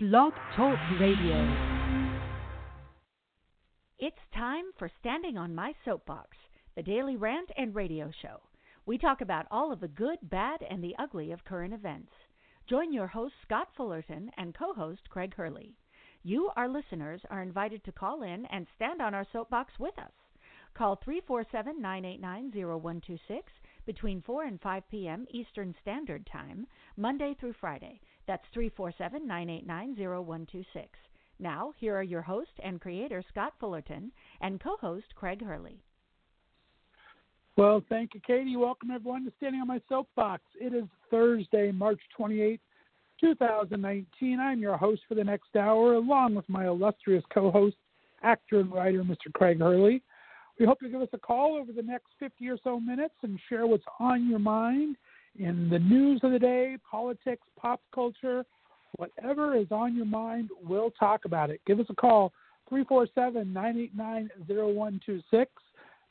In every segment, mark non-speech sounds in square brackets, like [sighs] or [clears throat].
Blog Talk Radio. It's time for Standing on My Soapbox, the daily rant and radio show. We talk about all of the good, bad, and the ugly of current events. Join your host, Scott Fullerton, and co host, Craig Hurley. You, our listeners, are invited to call in and stand on our soapbox with us. Call 347 989 0126 between 4 and 5 p.m. Eastern Standard Time, Monday through Friday. That's 347 989 0126. Now, here are your host and creator, Scott Fullerton, and co host, Craig Hurley. Well, thank you, Katie. Welcome, everyone, to Standing on My Soapbox. It is Thursday, March 28, 2019. I'm your host for the next hour, along with my illustrious co host, actor and writer, Mr. Craig Hurley. We hope you give us a call over the next 50 or so minutes and share what's on your mind in the news of the day, politics, pop culture, whatever is on your mind, we'll talk about it. Give us a call, 347 989 0126.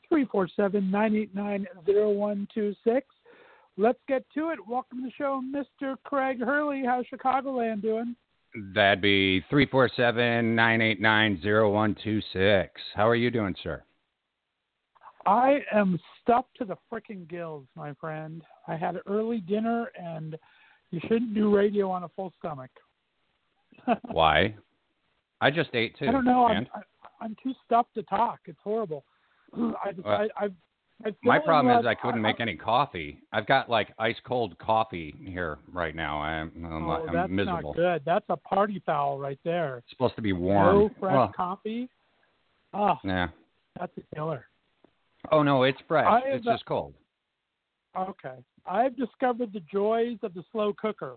347 989 0126. Let's get to it. Welcome to the show, Mr. Craig Hurley. How's Chicagoland doing? That'd be 347 989 0126. How are you doing, sir? I am stuffed to the freaking gills, my friend. I had early dinner, and you shouldn't do radio on a full stomach. [laughs] Why? I just ate too. I don't know. I'm, I, am too stuffed to talk. It's horrible. [clears throat] I, well, uh, I, I, I my problem is I couldn't make any coffee. I've got like ice cold coffee here right now. I'm, I'm, oh, I'm that's miserable. not good. That's a party foul right there. It's supposed to be warm. No fresh well, coffee. Oh, yeah. That's a killer. Oh no, it's fresh. It's uh, just cold. Okay. I've discovered the joys of the slow cooker.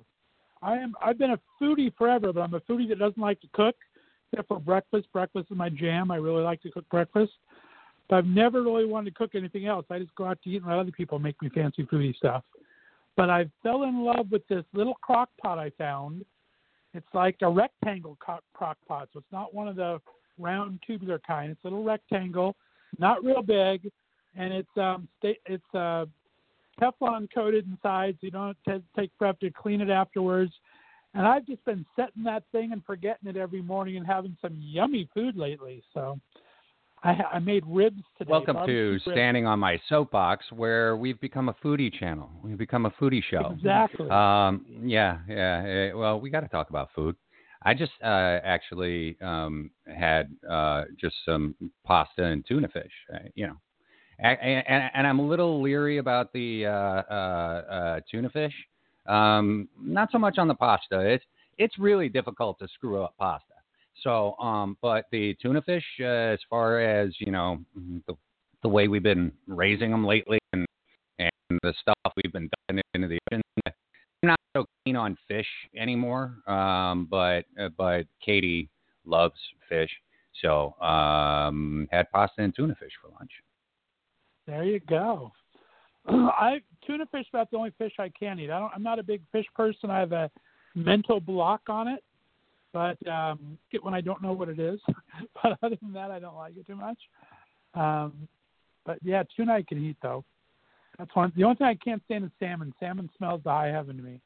I am I've been a foodie forever, but I'm a foodie that doesn't like to cook except for breakfast. Breakfast is my jam. I really like to cook breakfast. But I've never really wanted to cook anything else. I just go out to eat and let other people make me fancy foodie stuff. But I fell in love with this little crock pot I found. It's like a rectangle crock pot, so it's not one of the round tubular kind. It's a little rectangle, not real big, and it's um it's uh Teflon coated inside, so you don't to take prep to clean it afterwards. And I've just been setting that thing and forgetting it every morning and having some yummy food lately. So I, I made ribs today. Welcome to ribs. Standing on My Soapbox, where we've become a foodie channel. We've become a foodie show. Exactly. Um, yeah, yeah. Well, we got to talk about food. I just uh, actually um, had uh, just some pasta and tuna fish. Uh, you know, and, and, and, I'm a little leery about the uh, uh, uh, tuna fish. Um, not so much on the pasta. It's it's really difficult to screw up pasta. So, um, but the tuna fish, uh, as far as you know, the, the way we've been raising them lately, and and the stuff we've been dumping into the ocean, I'm not so keen on fish anymore. Um, but uh, but Katie loves fish, so um, had pasta and tuna fish for lunch. There you go. [clears throat] I tuna fish about the only fish I can eat. I don't. I'm not a big fish person. I have a mental block on it, but um, when I don't know what it is. [laughs] but other than that, I don't like it too much. Um, but yeah, tuna I can eat though. That's one. The only thing I can't stand is salmon. Salmon smells the high heaven to me.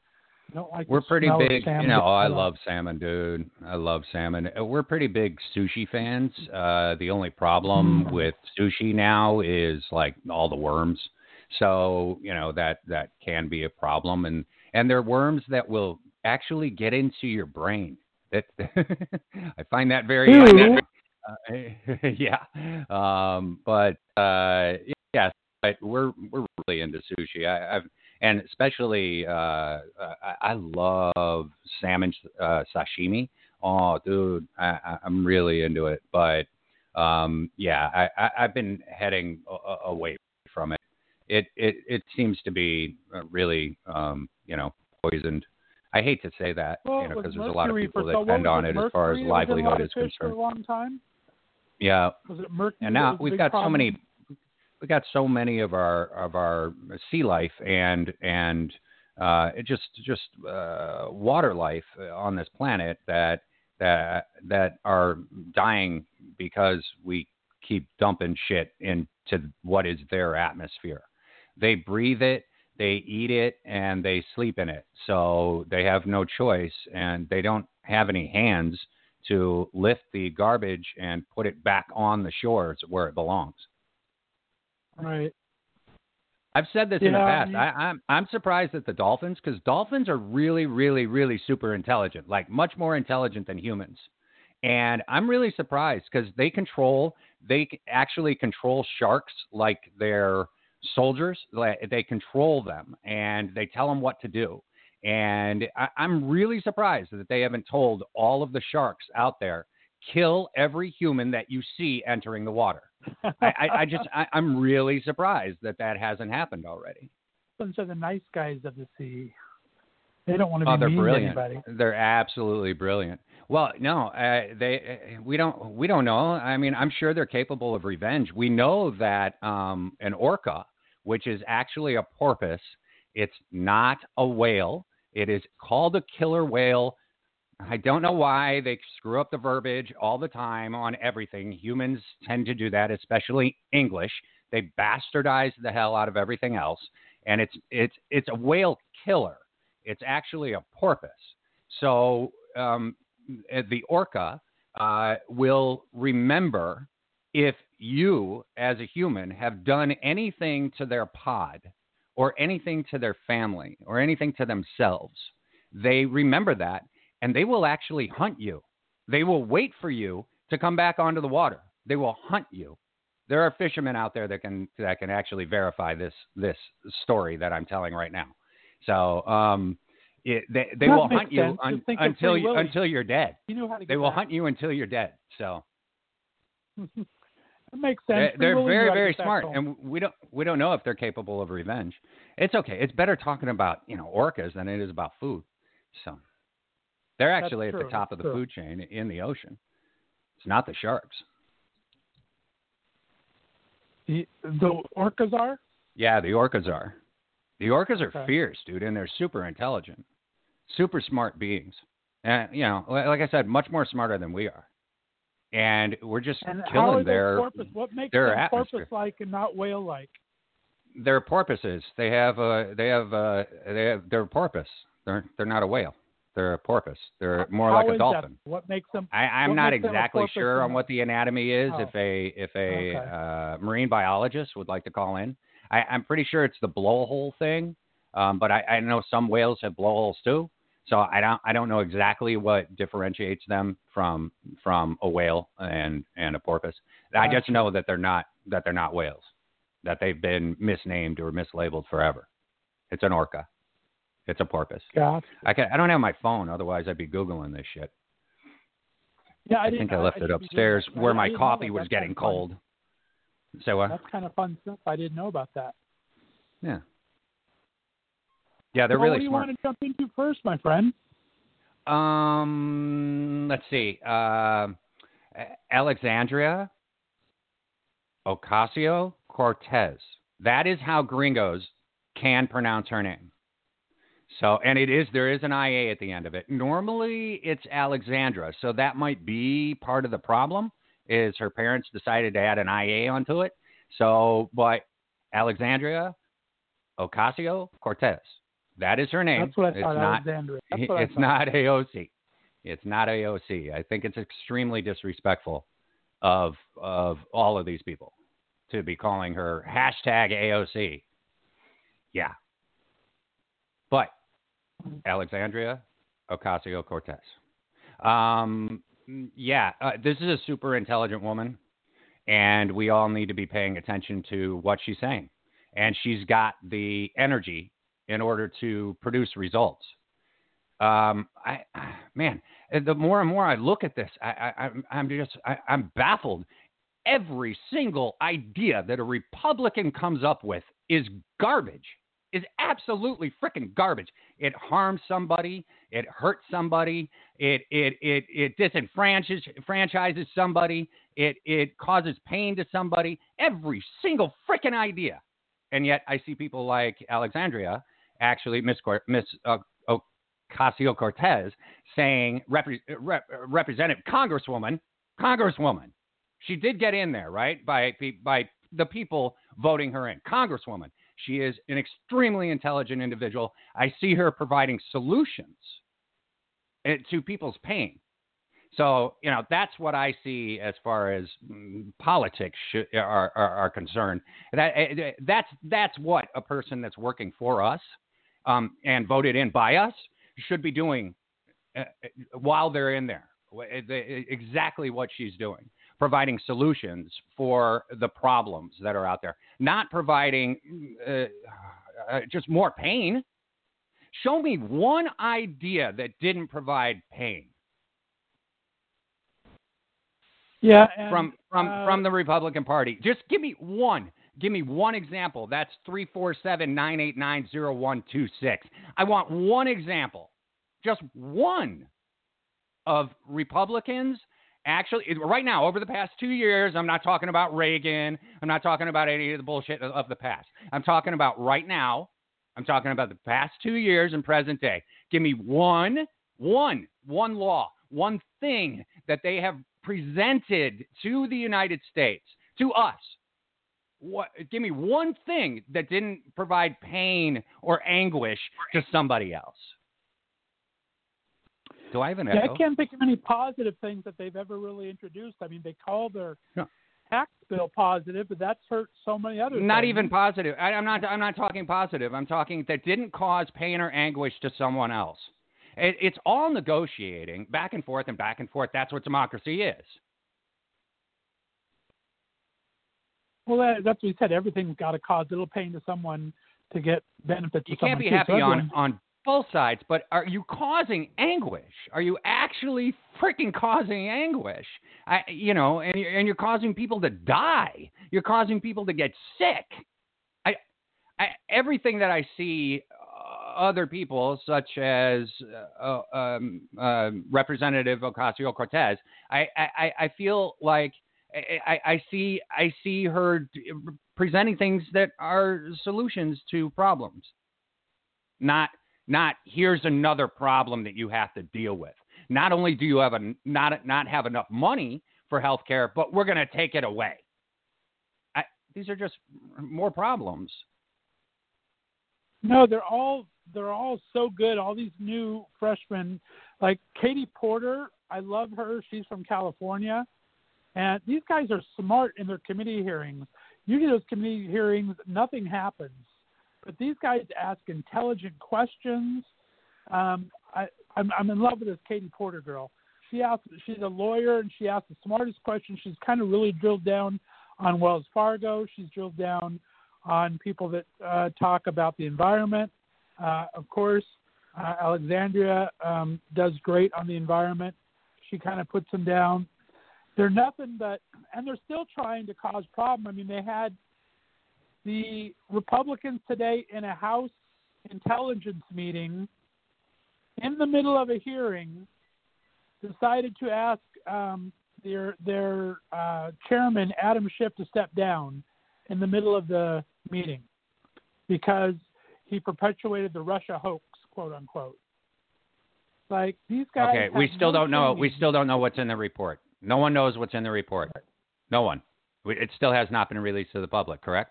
Like. We're pretty big. You know, I love salmon, dude. I love salmon. Uh, we're pretty big sushi fans. Uh, the only problem Mm. with sushi now is like all the worms. So you know that that can be a problem, and and they're worms that will actually get into your brain. That [laughs] I find that very. Uh, [laughs] yeah, um, but uh, yes, but we're we're really into sushi. I, I've and especially uh, uh, I, I love salmon uh, sashimi. Oh, dude, I, I'm really into it. But um, yeah, I, I, I've been heading a, away from it. It it it seems to be uh, really um, you know poisoned. I hate to say that, Well, you know, because there's a lot of people that so depend on it as far as mercury that was in a lot livelihood is fish For a concerned. long time. Yeah, Was it mercury? and now we've got so many we got so many of our of our sea life and and uh, just just uh, water life on this planet that that that are dying because we keep dumping shit into what is their atmosphere. They breathe it, they eat it, and they sleep in it. So they have no choice, and they don't have any hands to lift the garbage and put it back on the shores where it belongs. Right. I've said this in the past. I, I'm I'm surprised at the dolphins because dolphins are really, really, really super intelligent, like much more intelligent than humans. And I'm really surprised because they control, they actually control sharks like they're soldiers. They control them and they tell them what to do. And I, I'm really surprised that they haven't told all of the sharks out there kill every human that you see entering the water. [laughs] I, I, I just, I, I'm really surprised that that hasn't happened already. Dolphins are the nice guys of the sea. They don't want to be Oh, they're mean brilliant. to anybody. They're absolutely brilliant. Well, no, uh, they, uh, we don't, we don't know. I mean, I'm sure they're capable of revenge. We know that um, an orca, which is actually a porpoise, it's not a whale. It is called a killer whale. I don't know why they screw up the verbiage all the time on everything. Humans tend to do that, especially English. They bastardize the hell out of everything else, and it's it's it's a whale killer. It's actually a porpoise. So um, the orca uh, will remember if you, as a human, have done anything to their pod, or anything to their family, or anything to themselves. They remember that and they will actually hunt you. They will wait for you to come back onto the water. They will hunt you. There are fishermen out there that can that can actually verify this this story that I'm telling right now. So um, it, they they That will hunt you un, Just think of until you until you're dead. You know how to They will hunt you until you're dead. So [laughs] It makes they're, sense. They're very very smart, and we don't we don't know if they're capable of revenge. It's okay. It's better talking about you know orcas than it is about food. So they're That's actually at true, the top of the true. food chain in the ocean. It's not the sharks. the, the orcas are. Yeah, the orcas are. The orcas are Okay. fierce, dude, and they're super intelligent, super smart beings. And you know, like I said, much more smarter than we are. And we're just And killing their porpoise? What makes their them atmosphere. porpoise-like and not whale-like? they're porpoises. They have uh they have uh they have they're a porpoise. They're they're not a whale. They're a porpoise. They're more How like a dolphin. That? What makes them? I, I'm not makes them a exactly sure on what the anatomy is. Oh. If a if a Okay. uh, marine biologist would like to call in, I, I'm pretty sure it's the blowhole thing. Um, but I, I know some whales have blowholes too. So I don't I don't know exactly what differentiates them from from a whale and and a porpoise. I just know that they're not that they're not whales. That they've been misnamed or mislabeled forever. It's an orca. It's a porpoise. God. I can I don't have my phone, otherwise I'd be googling this shit. Yeah, I, I, think I left it didn't upstairs where my coffee was getting cold. So what? That's kind of fun stuff. I didn't know about that. Yeah. Yeah, they're well, really what do you smart. want to jump into first, my friend? Um, let's see. Uh, Alexandria Ocasio Cortez. That is how gringos can pronounce her name. So, and it is there is an IA at the end of it. Normally, it's Alexandra, so that might be part of the problem. Is her parents decided to add an IA onto it? So, but Alexandria Ocasio Cortez. That is her name. That's what I it's thought, not Alexandria. That's what I it's not AOC. It's not AOC. I think it's extremely disrespectful of of all of these people to be calling her hashtag AOC. Yeah. But Alexandria Ocasio Cortez. Um, yeah, uh, this is a super intelligent woman, and we all need to be paying attention to what she's saying. And she's got the energy in order to produce results. Um, I, [sighs] man, the more and more I look at this, I, I, I'm, I'm just, I, I'm baffled. Every single idea that a Republican comes up with is garbage. Is absolutely freaking garbage. It harms somebody. It hurts somebody. It it it it disenfranchises franchises somebody. It it causes pain to somebody. Every single freaking idea. And yet I see people like Alexandria, actually Miss Cor- Miss uh, Ocasio Cortez, saying repre- rep- Representative Congresswoman, Congresswoman. She did get in there, right? By by the people voting her in, Congresswoman. She is an extremely intelligent individual. I see her providing solutions uh, to people's pain. So you know that's what I see as far as mm, politics sh- are, are, are concerned. That uh, that's that's what a person that's working for us um, and voted in by us should be doing while they're in there. Exactly what she's doing, providing solutions for the problems that are out there, not providing uh, uh, just more pain. Show me one idea that didn't provide pain. Yeah, and, from from uh, from the Republican Party. Just give me one. Give me one example. That's 347 989 0126. I want one example, just one, of Republicans actually, right now, over the past two years, I'm not talking about Reagan. I'm not talking about any of the bullshit of the past. I'm talking about right now. I'm talking about the past two years and present day. Give me one, one, one law, one thing that they have presented to the United States, to us. What, give me one thing that didn't provide pain or anguish to somebody else. Do I have an yeah, echo? I can't think of any positive things that they've ever really introduced. I mean, they call their no. tax bill positive, but that's hurt so many other. Not things. even positive. I, I'm not. I'm not talking positive. I'm talking that didn't cause pain or anguish to someone else. It, it's all negotiating back and forth and back and forth. That's what democracy is. Well, that, that's what we said. Everything's got to cause a little pain to someone to get benefits. You can't be happy on on both sides, but are you causing anguish? Are you actually freaking causing anguish? I, you know, and you're, and you're causing people to die. You're causing people to get sick. I, I everything that I see uh, other people, such as uh, um, uh, Representative Ocasio Cortez, I, I, I feel like I, I see I see her presenting things that are solutions to problems, not not here's another problem that you have to deal with. Not only do you have a not not have enough money for health care, but we're going to take it away. I, these are just more problems. No, they're all they're all so good. All these new freshmen, like Katie Porter, I love her. She's from California, and these guys are smart in their committee hearings. You Usually, those committee hearings, nothing happens but these guys ask intelligent questions. Um, I, I'm, I'm in love with this Katie Porter girl. She asks, she's a lawyer and she asks the smartest questions. She's kind of really drilled down on Wells Fargo. She's drilled down on people that uh, talk about the environment. Uh, of course, uh, Alexandria um, does great on the environment. She kind of puts them down. They're nothing but, and they're still trying to cause problem. I mean, they had the Republicans today in a House intelligence meeting in the middle of a hearing decided to ask um, their their uh, chairman Adam Schiff to step down in the middle of the meeting because he perpetuated the Russia hoax, quote unquote. Like these guys. Okay, we still no don't know. training. We still don't know what's in the report. No one knows what's in the report. No one. It still has not been released to the public. Correct?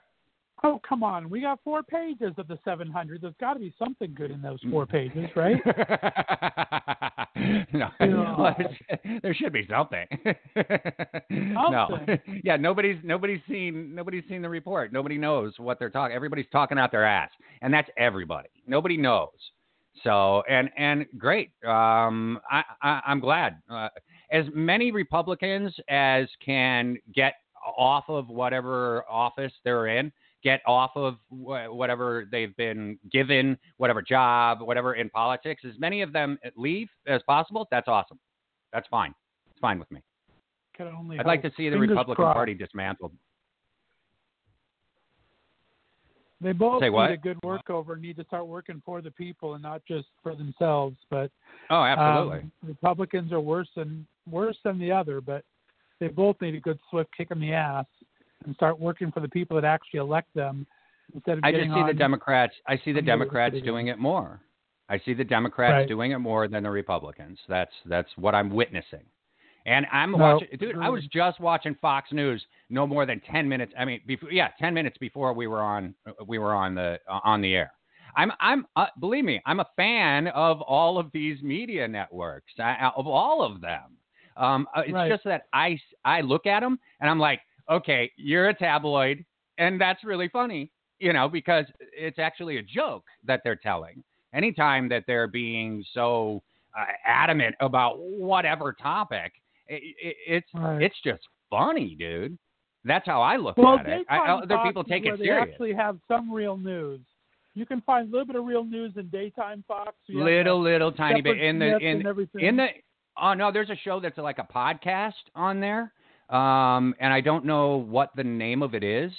Oh, come on. We got four pages of the 700. There's got to be something good in those four pages, right? [laughs] no, [laughs] there should be something. [laughs] no, yeah, nobody's nobody's seen nobody's seen the report. Nobody knows what they're talking. Everybody's talking out their ass, and that's everybody. Nobody knows. So and and great. Um, I, I I'm glad. Uh, as many Republicans as can get off of whatever office they're in get off of wh- whatever they've been given, whatever job, whatever in politics, as many of them leave as possible, that's awesome. That's fine. It's fine with me. I'd like to see the Fingers Republican crossed. Party dismantled. They both Say need a good workover need to start working for the people and not just for themselves. But Oh, absolutely. um, Republicans are worse than worse than the other, but they both need a good swift kick in the ass and start working for the people that actually elect them instead of I just see the Democrats. I see the Democrats doing it more. I see the Democrats Right. doing it more than the Republicans. That's that's what I'm witnessing. And I'm No, watching, dude. I was just watching Fox News no more than ten minutes. I mean, before, yeah, ten minutes before we were on we were on the on the air. I'm I'm uh, believe me, I'm a fan of all of these media networks, I, of all of them. Um, uh, it's Right. just that I I look at them and I'm like, okay, you're a tabloid, and that's really funny, you know, because it's actually a joke that they're telling. Anytime that they're being so uh, adamant about whatever topic, it, it, it's Right. it's just funny, dude. That's how I look well, at it. I, other Fox people take it they actually have some real news. You can find a little bit of real news in daytime Fox. Little little tiny bit in the in everything. in the oh no there's a show that's like a podcast on there um and i don't know what the name of it is.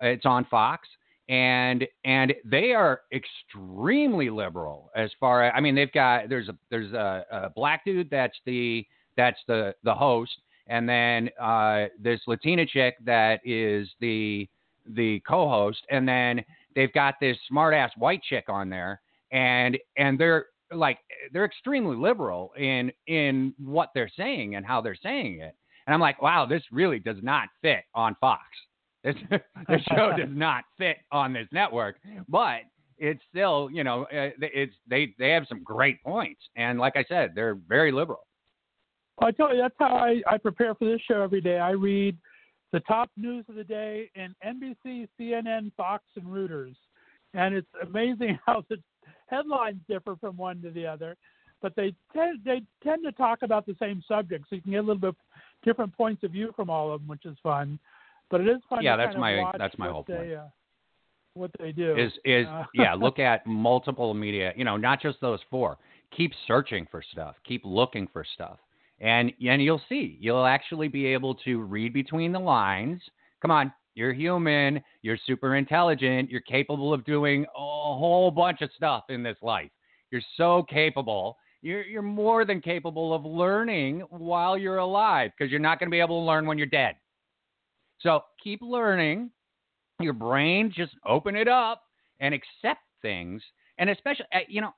It's on fox. And and they are extremely liberal as far as i mean they've got there's a there's a, a black dude that's the that's the the host. And then uh this latina chick that is the the co-host. And then they've got this smart ass white chick on there. And and they're like they're extremely liberal in in what they're saying and how they're saying it and i'm like wow this really does not fit on fox. This [laughs] the show does [laughs] not fit on this network. But it's still you know uh, it's they they have some great points. And like i said they're very liberal. I tell you, that's how I, I prepare for this show every day. I read the top news of the day in NBC, CNN, Fox, and Reuters, and it's amazing [laughs] how the headlines differ from one to the other, but they tend they tend to talk about the same subject, so you can get a little bit different points of view from all of them, which is fun. But it is fun. Yeah, to that's kind of my- watch that's my what whole they, point. Uh, what they do. Is is Uh, yeah [laughs] look at multiple media you know not just those four. Keep searching for stuff. Keep looking for stuff. And and you'll see. You'll actually be able to read between the lines. Come on you're human. You're super intelligent. You're capable of doing a whole bunch of stuff in this life. You're so capable you're you're more than capable of learning while you're alive because you're not going to be able to learn when you're dead. So keep learning. Your brain just open it up and accept things. And especially uh, you know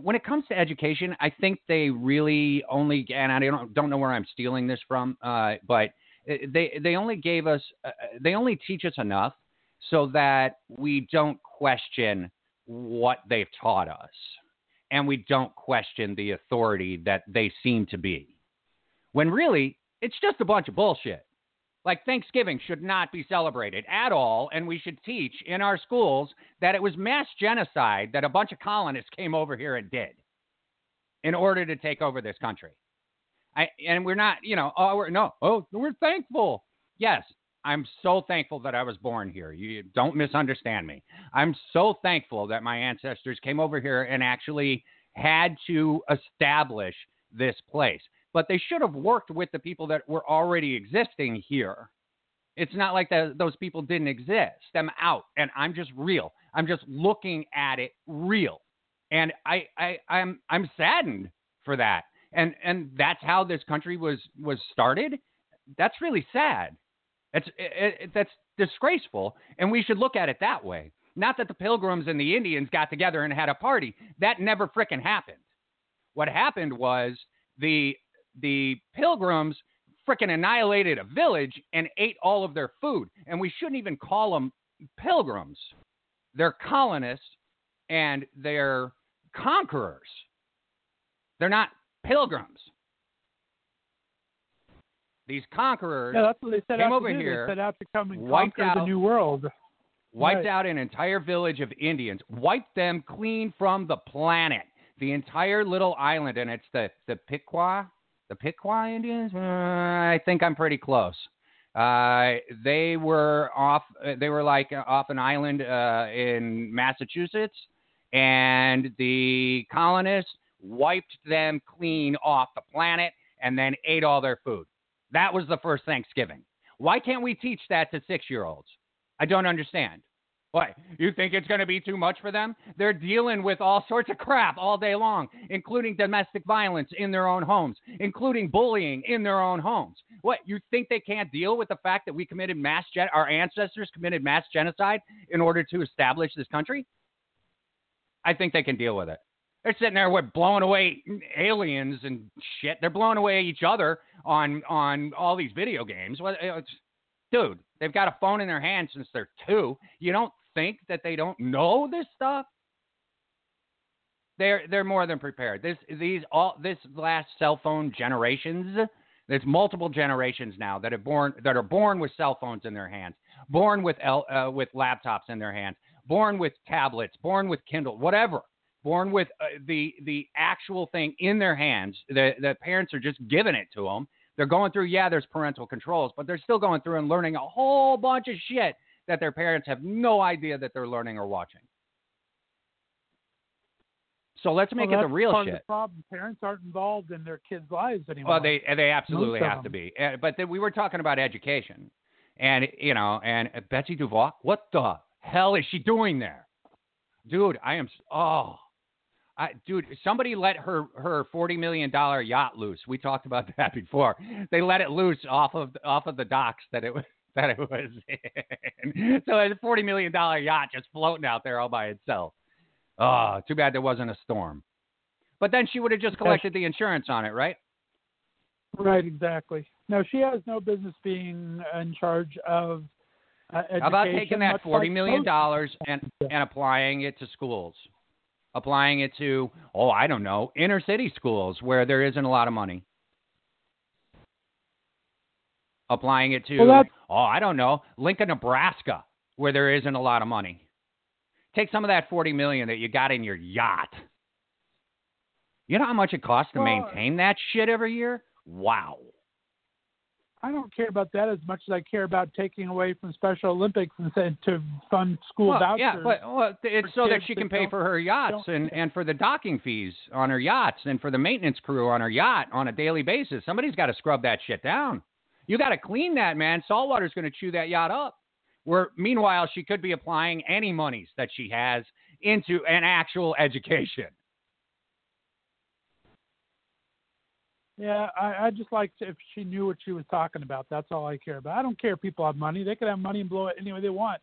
when it comes to education i think they really only and i don't don't know where i'm stealing this from uh, but uh, they they only gave us uh, they only teach us enough so that we don't question what they've taught us and we don't question the authority that they seem to be when really it's just a bunch of bullshit like Thanksgiving should not be celebrated at all, and we should teach in our schools that it was mass genocide that a bunch of colonists came over here and did in order to take over this country. I, and we're not, you know, oh, we're, no, oh, we're thankful. Yes, I'm so thankful that I was born here. You don't misunderstand me. I'm so thankful that my ancestors came over here and actually had to establish this place but they should have worked with the people that were already existing here. It's not like the, those people didn't exist. I'm out, and I'm just real. I'm just looking at it real, and I, I I'm I'm saddened for that. And and that's how this country was was started. That's really sad. It's it, it, that's disgraceful, and we should look at it that way. Not that the Pilgrims and the Indians got together and had a party. That never frickin' happened. What happened was the the pilgrims frickin' annihilated a village and ate all of their food. And we shouldn't even call them pilgrims. They're colonists and they're conquerors. They're not pilgrims. These conquerors yeah, that's what they set Came out over to do. here, They set out to come and wiped conquer the out- new world. wiped Right. out an entire village of Indians, wiped them clean from the planet, the entire little island, and it's the the Piqua, the Piqua Indians. Uh, I think I'm pretty close. Uh, they were off. uh, They were like off an island uh, in Massachusetts, and the colonists wiped them clean off the planet and then ate all their food. That was the first Thanksgiving. Why can't we teach that to six year olds? I don't understand. What? You think it's going to be too much for them? They're dealing with all sorts of crap all day long, including domestic violence in their own homes, including bullying in their own homes. What? You think they can't deal with the fact that we committed mass gen- our ancestors committed mass genocide in order to establish this country? I think they can deal with it. They're sitting there with blowing away aliens and shit. They're blowing away each other on on all these video games. Dude, they've got a phone in their hand since they're two. You don't think that they don't know this stuff? They're they're more than prepared. This these all this last cell phone generations. There's multiple generations now that are born that are born with cell phones in their hands, born with L, uh, with laptops in their hands, born with tablets, born with Kindle, whatever, born with uh, the the actual thing in their hands. The the parents are just giving it to them. They're going through. Yeah, there's parental controls, but they're still going through and learning a whole bunch of shit that their parents have no idea that they're learning or watching. So let's make well, it the real part shit. Of the problem parents aren't involved in their kids' lives anymore. Well, they they absolutely Most have to be. Uh, But then we were talking about education, and you know, and Betsy DeVos, what the hell is she doing there, dude? I am oh, I dude, somebody let her her forty million dollar yacht loose. We talked about [laughs] that before. They let it loose off of off of the docks that it was [laughs] that it was in. So it's a forty million dollar yacht just floating out there all by itself. Oh, too bad there wasn't a storm. But then she would have just collected the insurance on it, right? Right, exactly. No, she has no business being in charge of uh, education. How about taking that forty million dollars and and applying it to schools, applying it to oh I don't know inner city schools where there isn't a lot of money, applying it to Well, oh I don't know Lincoln, Nebraska where there isn't a lot of money. Take some of that forty million that you got in your yacht. You know how much it costs to maintain that shit every year? Wow. I don't care about that as much as I care about taking away from Special Olympics and saying to fund school well, vouchers. Yeah, but well, it's so that she that can pay for her yachts and, and for the docking fees on her yachts and for the maintenance crew on her yacht on a daily basis. Somebody's got to scrub that shit down. You got to clean that, man. Saltwater's going to chew that yacht up. Where meanwhile, she could be applying any monies that she has into an actual education. Yeah, I, I just like to, if she knew what she was talking about. That's all I care about. I don't care if people have money; they can have money and blow it any way they want,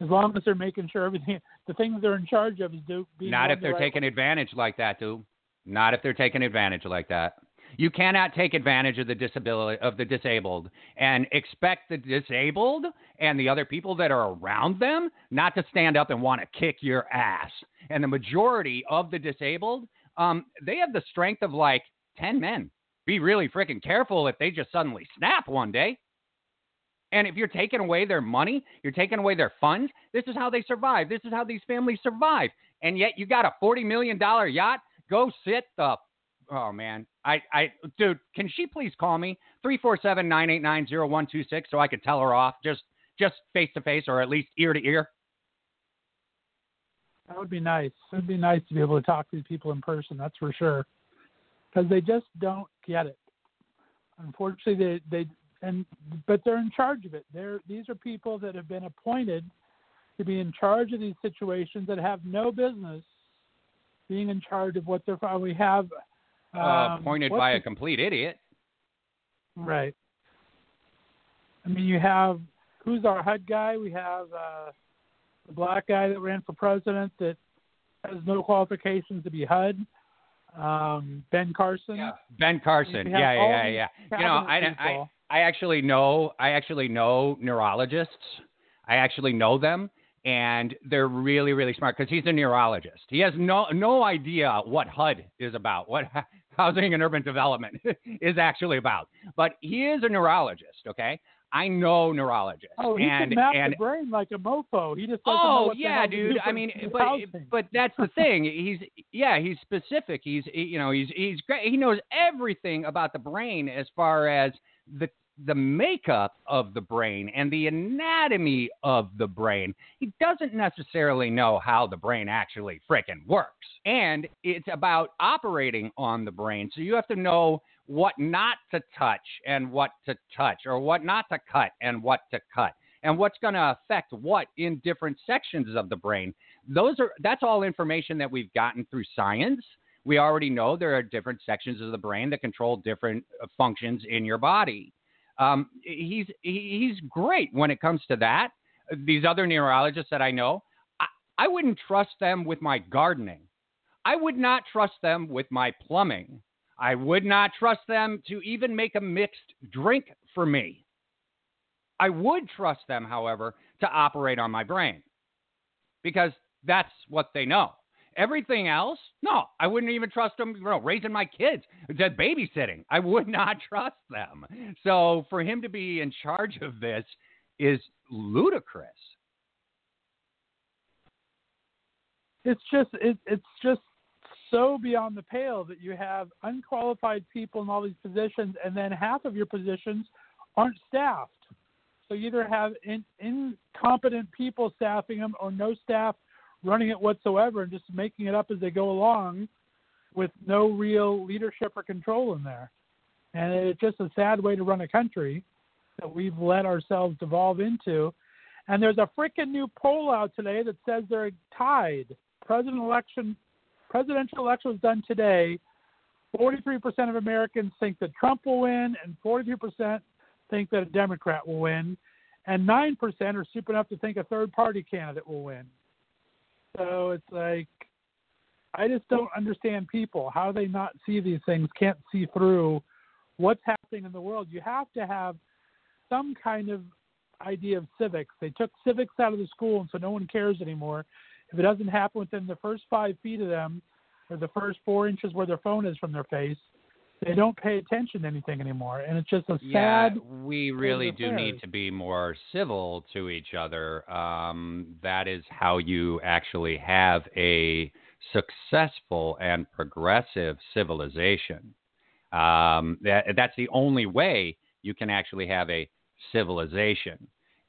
as long as they're making sure everything, [laughs] the things they're in charge of, is do. Not if they're right taking advantage like that, dude. Not if they're taking advantage like that. You cannot take advantage of the disability of the disabled and expect the disabled and the other people that are around them not to stand up and want to kick your ass. And the majority of the disabled, um, they have the strength of like ten men. Be really freaking careful if they just suddenly snap one day. And if you're taking away their money, you're taking away their funds. This is how they survive. This is how these families survive. And yet you got a forty million dollar yacht. Go sit the. Oh man, I, I, dude, can she please call me three four seven nine eight nine zero one two six so I could tell her off just just face to face or at least ear to ear. That would be nice. It'd be nice to be able to talk to these people in person. That's for sure. Because they just don't get it. Unfortunately, they they and but they're in charge of it. They're these are people that have been appointed to be in charge of these situations that have no business being in charge of what they're. We have Uh, um, appointed what's by a complete idiot. Right. I mean, you have who's our HUD guy? We have uh, the black guy that ran for president that has no qualifications to be HUD. Um, ben Carson. Ben Carson. Yeah, yeah, yeah, yeah. You know, I, I. I actually know, I actually know neurologists. I actually know them, and they're really, really smart because he's a neurologist. He has no, no idea what HUD is about, what [laughs] housing and urban development [laughs] is actually about. But he is a neurologist. Okay, I know neurologists. Oh, he and can map and the brain like a mofo. He just doesn't know Oh what the yeah, dude. I mean, but housing. but that's the thing. He's yeah, he's specific. He's you know he's he's great. He knows everything about the brain as far as the the makeup of the brain and the anatomy of the brain. He doesn't necessarily know how the brain actually frickin' works. And it's about operating on the brain. So you have to know what not to touch and what to touch, or what not to cut and what to cut, and what's going to affect what in different sections of the brain. Those are that's all information that we've gotten through science. We already know there are different sections of the brain that control different uh, functions in your body. Um, he's he's great when it comes to that. These other neurologists that I know, I, I wouldn't trust them with my gardening. I would not trust them with my plumbing. I would not trust them to even make a mixed drink for me. I would trust them, however, to operate on my brain because that's what they know. everything else, no, I wouldn't even trust them. You know, raising my kids, just babysitting, I would [laughs] not trust them. So for him to be in charge of this is ludicrous. It's just it, it's just so beyond the pale that you have unqualified people in all these positions, and then half of your positions aren't staffed. So you either have in, incompetent people staffing them, or no staff running it whatsoever, and just making it up as they go along, with no real leadership or control in there. And it's just a sad way to run a country that we've let ourselves devolve into. And there's a freaking new poll out today that says they're tied. President election presidential election was done today, 43% of Americans think that Trump will win, and 43% think that a Democrat will win, and 9% are stupid enough to think a third party candidate will win. So it's like, I just don't understand people. How they not see these things, can't see through what's happening in the world? You have to have some kind of idea of civics. They took civics out of the school, and so no one cares anymore. If it doesn't happen within the first five feet of them, or the first four inches where their phone is from their face, they don't pay attention to anything anymore, and it's just a yeah, sad. we really do need to be more civil to each other. Um, that is how you actually have a successful and progressive civilization. Um, that, that's the only way you can actually have a civilization,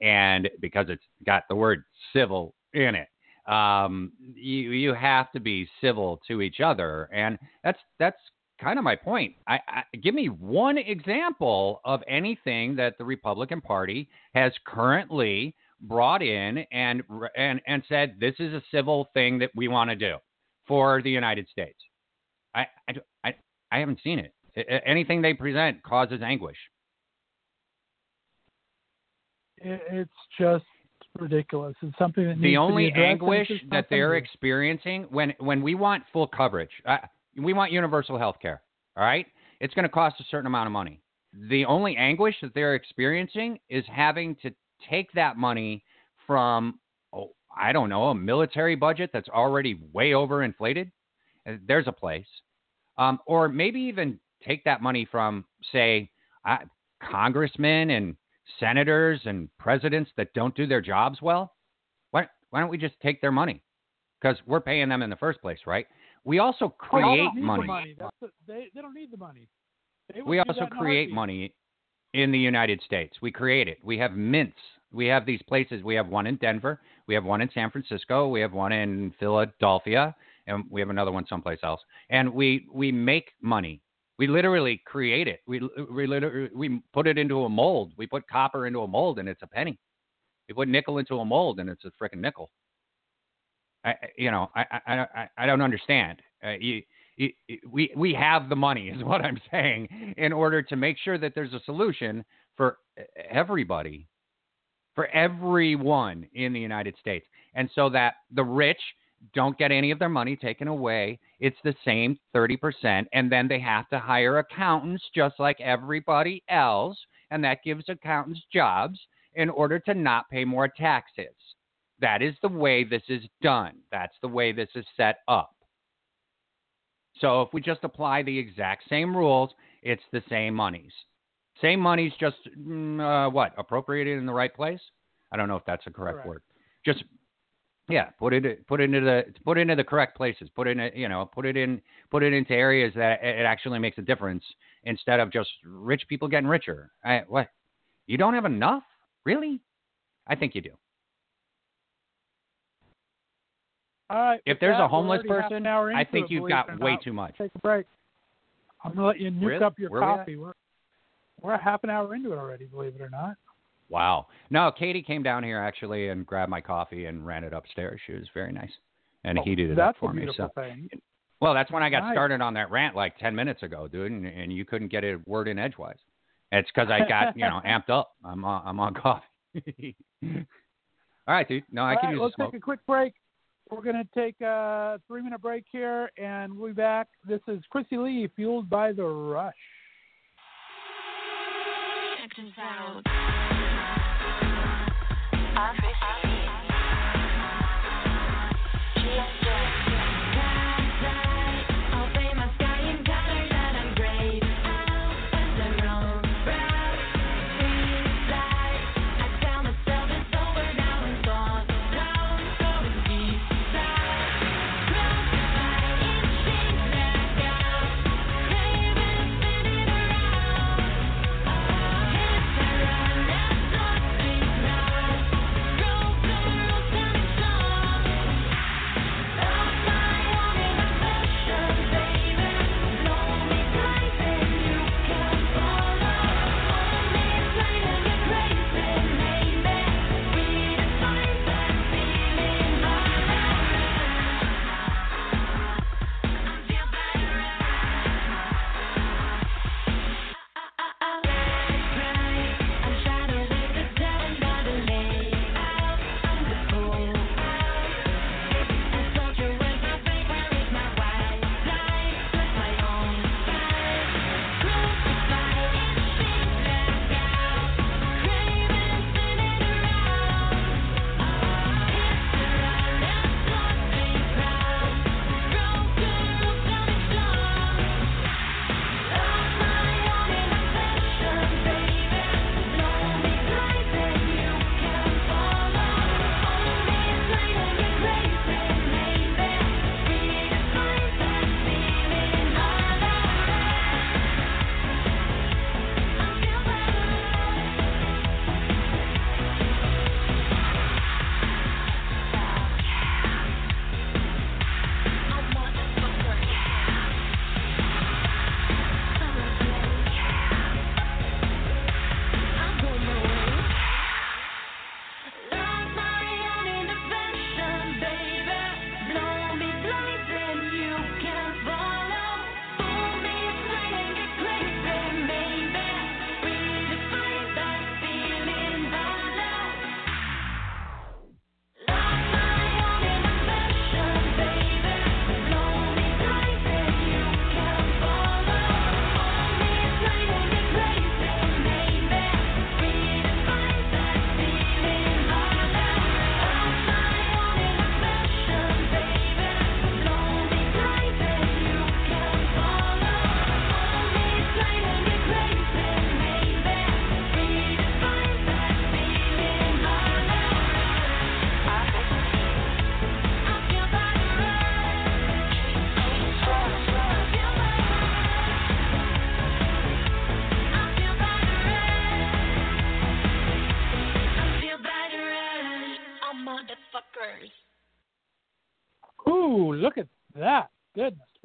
and because it's got the word civil in it um, you you have to be civil to each other, and that's that's kind of my point. I, I, give me one example of anything that the Republican Party has currently brought in and and and said this is a civil thing that we want to do for the United States. I I, I, I haven't seen it. Anything they present causes anguish. It's just ridiculous. It's something that the only anguish that they're experiencing when when we want full coverage, uh, we want universal health care. All right, it's going to cost a certain amount of money. The only anguish that they're experiencing is having to take that money from, oh, I don't know, a military budget that's already way overinflated. Uh, there's a place, um, or maybe even take that money from, say, uh, congressmen and senators and presidents that don't do their jobs well? Why, why don't we just take their money? Because we're paying them in the first place, right? We also oh, create oh, money. money. The, they, they don't need the money. We also create money in the United States. We create it. We have mints. We have these places. We have one in Denver. We have one in San Francisco. We have one in Philadelphia, and we have another one someplace else. And we we make money we literally create it. We we we put it into a mold. We put copper into a mold, and it's a penny. We put nickel into a mold, and it's a freaking nickel. I you know I I I, I don't understand. Uh, you, we we have the money, [laughs] is what I'm saying, in order to make sure that there's a solution for everybody, for everyone in the United States, and so that the rich don't get any of their money taken away. It's the same 30%. And then they have to hire accountants just like everybody else. And that gives accountants jobs in order to not pay more taxes. That is the way this is done. That's the way this is set up. So if we just apply the exact same rules, it's the same monies. Same monies, just mm, uh, what appropriated in the right place. I don't know if that's a correct, correct. word. Just yeah, put it put it into the put it into the correct places. Put it in you know put it in put it into areas that it actually makes a difference instead of just rich people getting richer. I, what you don't have enough really? I think you do. All right. If there's that, a homeless person, I think it, you've got way too much. Take a break. I'm gonna let you nuke really? up your Where coffee. We we're we're a half an hour into it already, believe it or not. Wow. No, Katie came down here actually and grabbed my coffee and ran it upstairs. She was very nice and oh, heated it up for me. So, thing. well, that's when I got nice. started on that rant like 10 minutes ago, dude, and, and you couldn't get a word in edgewise. It's because I got, you know, [laughs] amped up. I'm on, I'm on coffee. [laughs] All right, dude. No, I All can right, use let's a smoke. take a quick break. We're going to take a three minute break here and we'll be back. This is Chrissy Lee, fueled by the rush.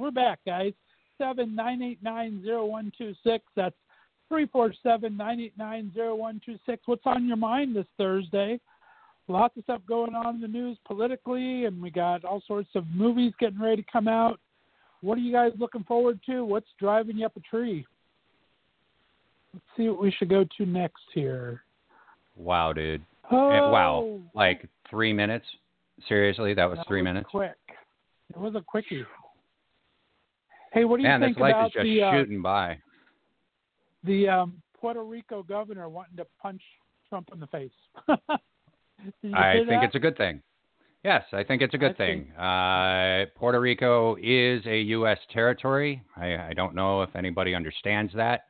We're back, guys. Seven nine eight nine zero one two six. That's three four seven nine eight nine zero one two six. What's on your mind this Thursday? Lots of stuff going on in the news politically, and we got all sorts of movies getting ready to come out. What are you guys looking forward to? What's driving you up a tree? Let's see what we should go to next here. Wow, dude. Oh, Eh, wow. Like three minutes? Seriously, that was that three was minutes? Quick. It was a quickie. Hey, what do you Man, this think life about is just the uh, shooting by. the um, Puerto Rico governor wanting to punch Trump in the face? [laughs] I think that? it's a good thing. Yes, I think it's a good I thing. Uh, Puerto Rico is a U.S. territory. I, I don't know if anybody understands that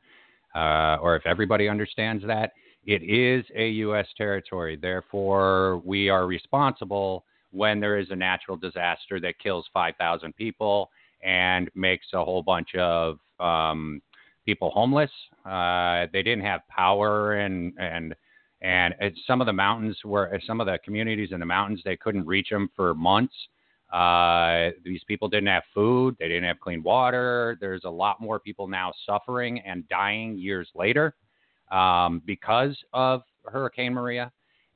uh, or if everybody understands that. It is a U.S. territory. Therefore, we are responsible when there is a natural disaster that kills 5,000 people and makes a whole bunch of um, people homeless. Uh, they didn't have power and and and some of the mountains were some of the communities in the mountains they couldn't reach them for months. Uh, these people didn't have food. They didn't have clean water. There's a lot more people now suffering and dying years later um, because of Hurricane Maria.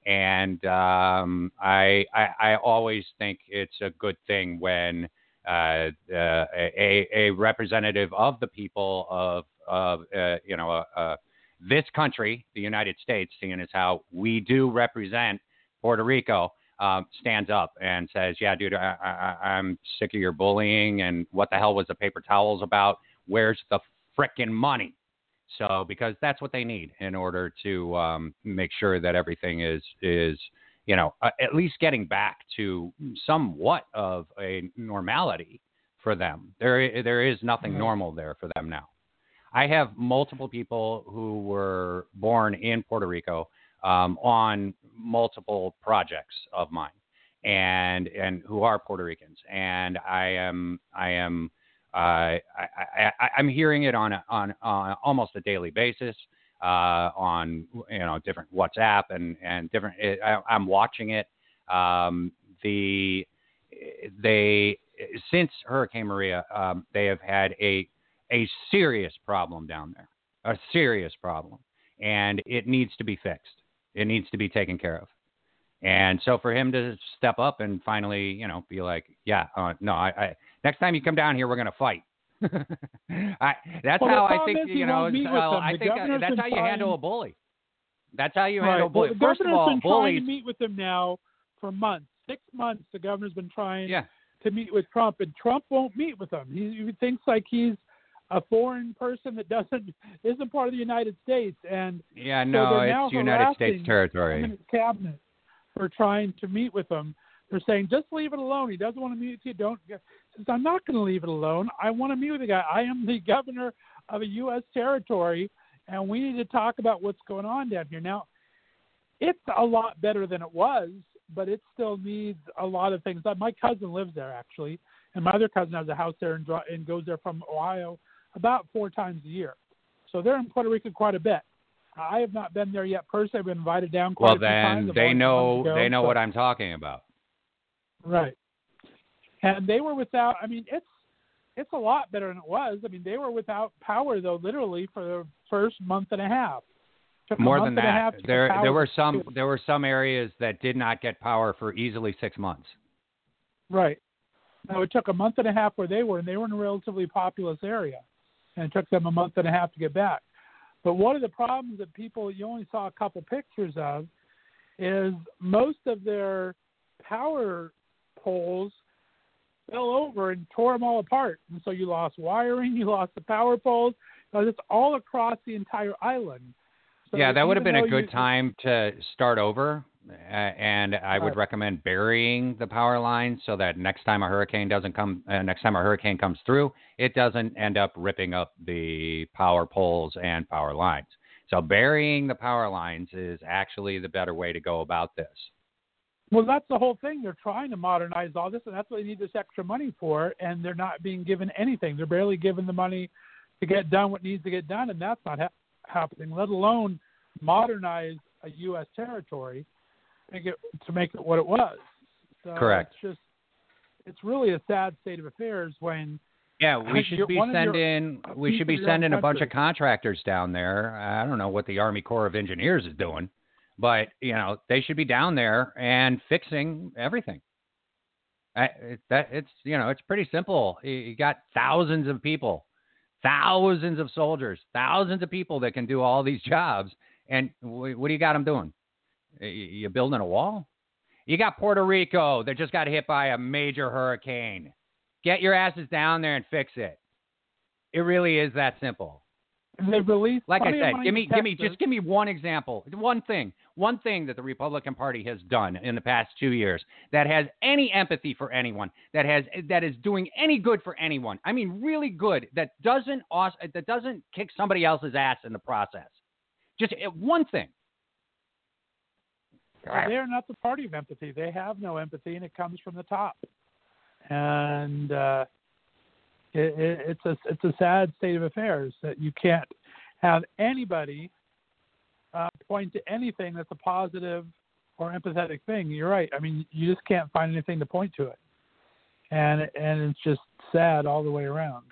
And um, I, I I always think it's a good thing when uh, uh, a, a representative of the people of of uh, you know uh, this country, the United States, seeing as how we do represent Puerto Rico, um, stands up and says, "Yeah, dude, I, I, I'm sick of your bullying, and what the hell was the paper towels about? Where's the frickin' money?" So, because that's what they need in order to um, make sure that everything is is you know uh, at least getting back to somewhat of a normality for them. There there is nothing Mhm. normal there for them now. I have multiple people who were born in Puerto Rico um, on multiple projects of mine, and and who are Puerto Ricans, and I am I am uh, I, I, I I'm hearing it on a, on on almost a daily basis uh, on you know different WhatsApp and and different. I, I'm watching it. Um, the they since Hurricane Maria, um, they have had a a serious problem down there, a serious problem, and it needs to be fixed. It needs to be taken care of. And so for him to step up and finally, you know, be like, yeah, uh, no, I, I next time you come down here, we're gonna fight. I, that's Well, how I think you know. won't meet with well, them. I think uh, governor's how you handle a bully. That's how you Right. handle Well, bully. the First of all, been trying to meet with them now for months. Six months, the governor's been trying Yeah, to meet with Trump, and Trump won't meet with him. He, he thinks like he's a foreign person that doesn't isn't part of the United States, and yeah, no, they're it's United States territory. him cabinet for trying to meet with him. They're saying just leave it alone. He doesn't want to meet with you. Don't. Says I'm not going to leave it alone. I want to meet with the guy. I am the [laughs] governor of a U.S. territory, and we need to talk about what's going on down here. Now, it's a lot better than it was, but it still needs a lot of things. My cousin lives there actually, and my other cousin has a house there and, and goes there from Ohio about four times a year. So they're in Puerto Rico quite a bit. I have not been there yet personally. I've been invited down quite Well, a few times. Well, then they know wanted to go, they know but- what I'm talking about. Right. And they were without. I mean, it's it's a lot better than it was. I mean, they were without power though, literally for the first month and a half. More than and a half that, there there were some there were some areas that did not get power for easily six months. Right. Now it took a month and a half where they were, and they were in a relatively populous area, and it took them a month and a half to get back. But one of the problems that people you only saw a couple pictures of is most of their power poles fell over and tore them all apart, and so you lost wiring, [laughs] you lost the power poles. It's all across the entire island. So yeah, that would have been a good you- time to start over. Uh, and I would Right. recommend burying the power lines so that next time a hurricane doesn't come, uh, next time a hurricane comes through, it doesn't end up ripping up the power poles and power lines. So burying the power lines is actually the better way to go about this. Well, that's the whole thing. They're trying to modernize all this, and that's what they need this extra money for. And they're not being given anything. They're barely given the money to get done what needs to get done, and that's not ha- happening. Let alone modernize a U.S. territory, make it to make it what it was. So Correct. It's just it's really a sad state of affairs when Yeah, we should be your- sending we should be sending a bunch of contractors down there. I don't know what the Army Corps of Engineers is doing, but you know they should be down there and fixing everything. I, it, that it's you know it's pretty simple. You, you got thousands of people, thousands of soldiers, thousands of people that can do all these jobs, and wh- what do you got them doing? Y- You building a wall? You got Puerto Rico that just got hit by a major hurricane. Get your asses down there and fix it. It really is that simple. They've released. Like I said, give me, give me, just give me one example, one thing, one thing that the Republican Party has done in the past two years that has any empathy for anyone, that has that is doing any good for anyone. I mean, really good. That doesn't that doesn't kick somebody else's ass in the process. Just uh, one thing. Well, they are not the party of empathy. They have no empathy, and it comes from the top. And uh, it, it, it's a it's a sad state of affairs that you can't have anybody uh, point to anything that's a positive or empathetic thing. You're right. I mean, you just can't find anything to point to it, and and it's just sad all the way around.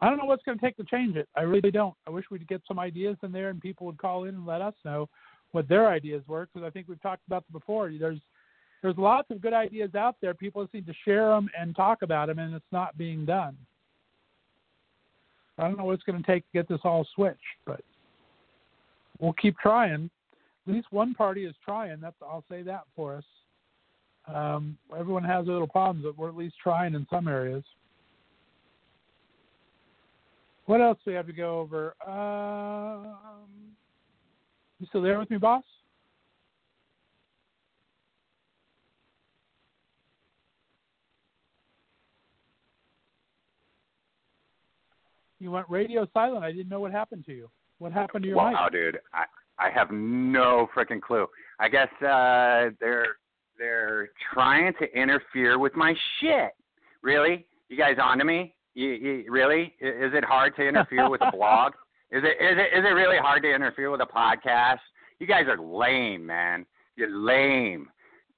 I don't know what's going to take to change it. I really don't. I wish we'd get some ideas in there and people would call in and let us know what their ideas were because I think we've talked about them before. There's there's lots of good ideas out there. People just need to share them and talk about them, and it's not being done. I don't know what it's going to take to get this all switched, but we'll keep trying. At least one party is trying. That's I'll say that for us. Um, everyone has their little problems, but we're at least trying in some areas. What else do we have to go over? Um, you still there with me, boss? You went radio silent. I didn't know what happened to you. What happened to your wow, mic? dude, I I have no freaking clue. I guess uh they're they're trying to interfere with my shit. Really? You guys on to me? You, you, really? Is it hard to interfere with a blog? [laughs] Is it is it is it really hard to interfere with a podcast? You guys are lame, man. You're lame,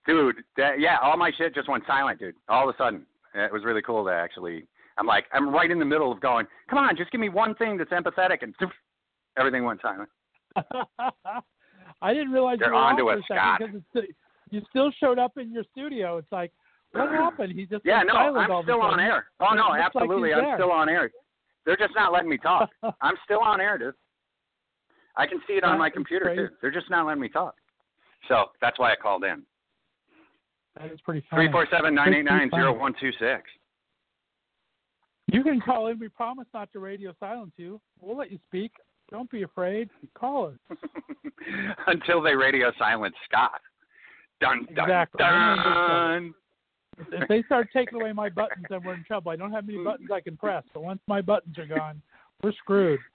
dude. That, yeah, all my shit just went silent, dude. All of a sudden, it was really cool to actually. I'm like, I'm right in the middle of going. Come on, just give me one thing that's empathetic, and everything went silent. [laughs] I didn't realize They're you were onto for Scott. because you still showed up in your studio. It's like, what happened? He just Yeah, no, I'm still on air. Oh no, like absolutely, he's I'm there. still on air. They're just not letting me talk. [laughs] I'm still on air, dude. I can see it on That my computer crazy. too. They're just not letting me talk. So that's why I called in. That is pretty funny. Three four seven nine eight nine zero one two six. You can call in. We promise not to radio silence you. We'll let you speak. Don't be afraid. Call us. [laughs] Until they radio silence Scott. Dun dun Exactly. dun. If they start taking away my buttons, then we're in trouble. I don't have many buttons I can press, but once my buttons are gone, we're screwed. [laughs]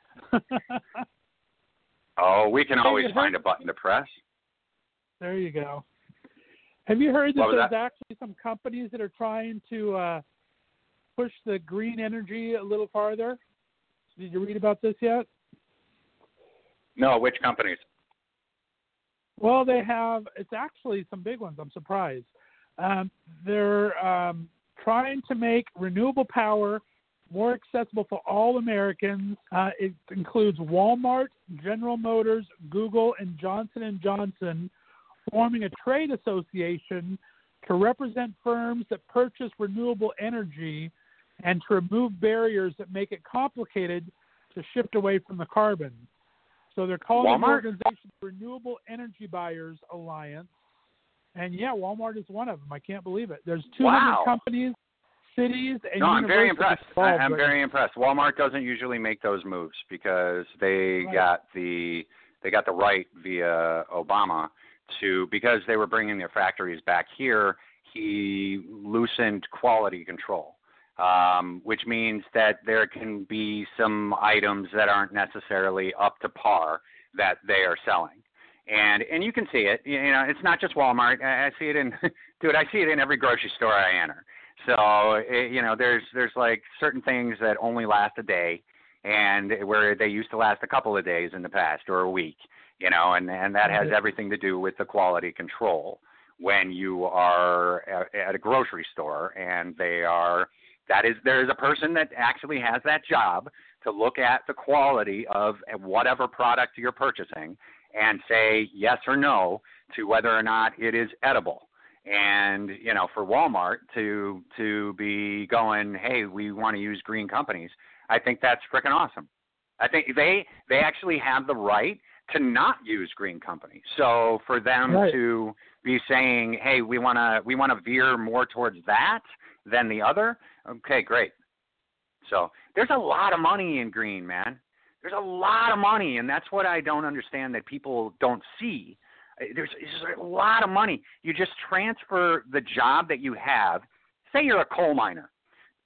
Oh, we can always find a button to press. there you go. Have you heard that there's that? actually some companies that are trying to uh, push the green energy a little farther? Did you read about this yet? No, which companies? Well, they have. It's actually some big ones. I'm surprised. Um, they're um, trying to make renewable power more accessible for all Americans. Uh, it includes Walmart, General Motors, Google, and Johnson and Johnson forming a trade association to represent firms that purchase renewable energy and to remove barriers that make it complicated to shift away from the carbon. So they're calling the Walmart? organization Renewable Energy Buyers Alliance. And yeah, Walmart is one of them. I can't believe it. There's 200 Wow. companies, cities, and No, I'm very impressed. Involved I'm right very impressed. Walmart doesn't usually make those moves because they Right. got the they got the right via Obama to because they were bringing their factories back here. He loosened quality control, um, which means that there can be some items that aren't necessarily up to par that they are selling. And and you can see it. You know, it's not just Walmart. I, I see it in, [laughs] dude. I see it in every grocery store I enter. So it, you know, there's there's like certain things that only last a day, and where they used to last a couple of days in the past or a week. You know, and and that has everything to do with the quality control. when you are at, at a grocery store and they are that is there is a person that actually has that job to look at the quality of whatever product you're purchasing and say yes or no to whether or not it is edible. And you know for Walmart to to be going hey we want to use green companies I think that's freaking awesome. I think they they actually have the right to not use green companies so for them right. to be saying hey we want to we want to veer more towards that than the other okay great so there's a lot of money in green man there's a lot of money and that's what I don't understand that people don't see uh, there's, there's a lot of money. You just transfer the job that you have. Say you're a coal miner.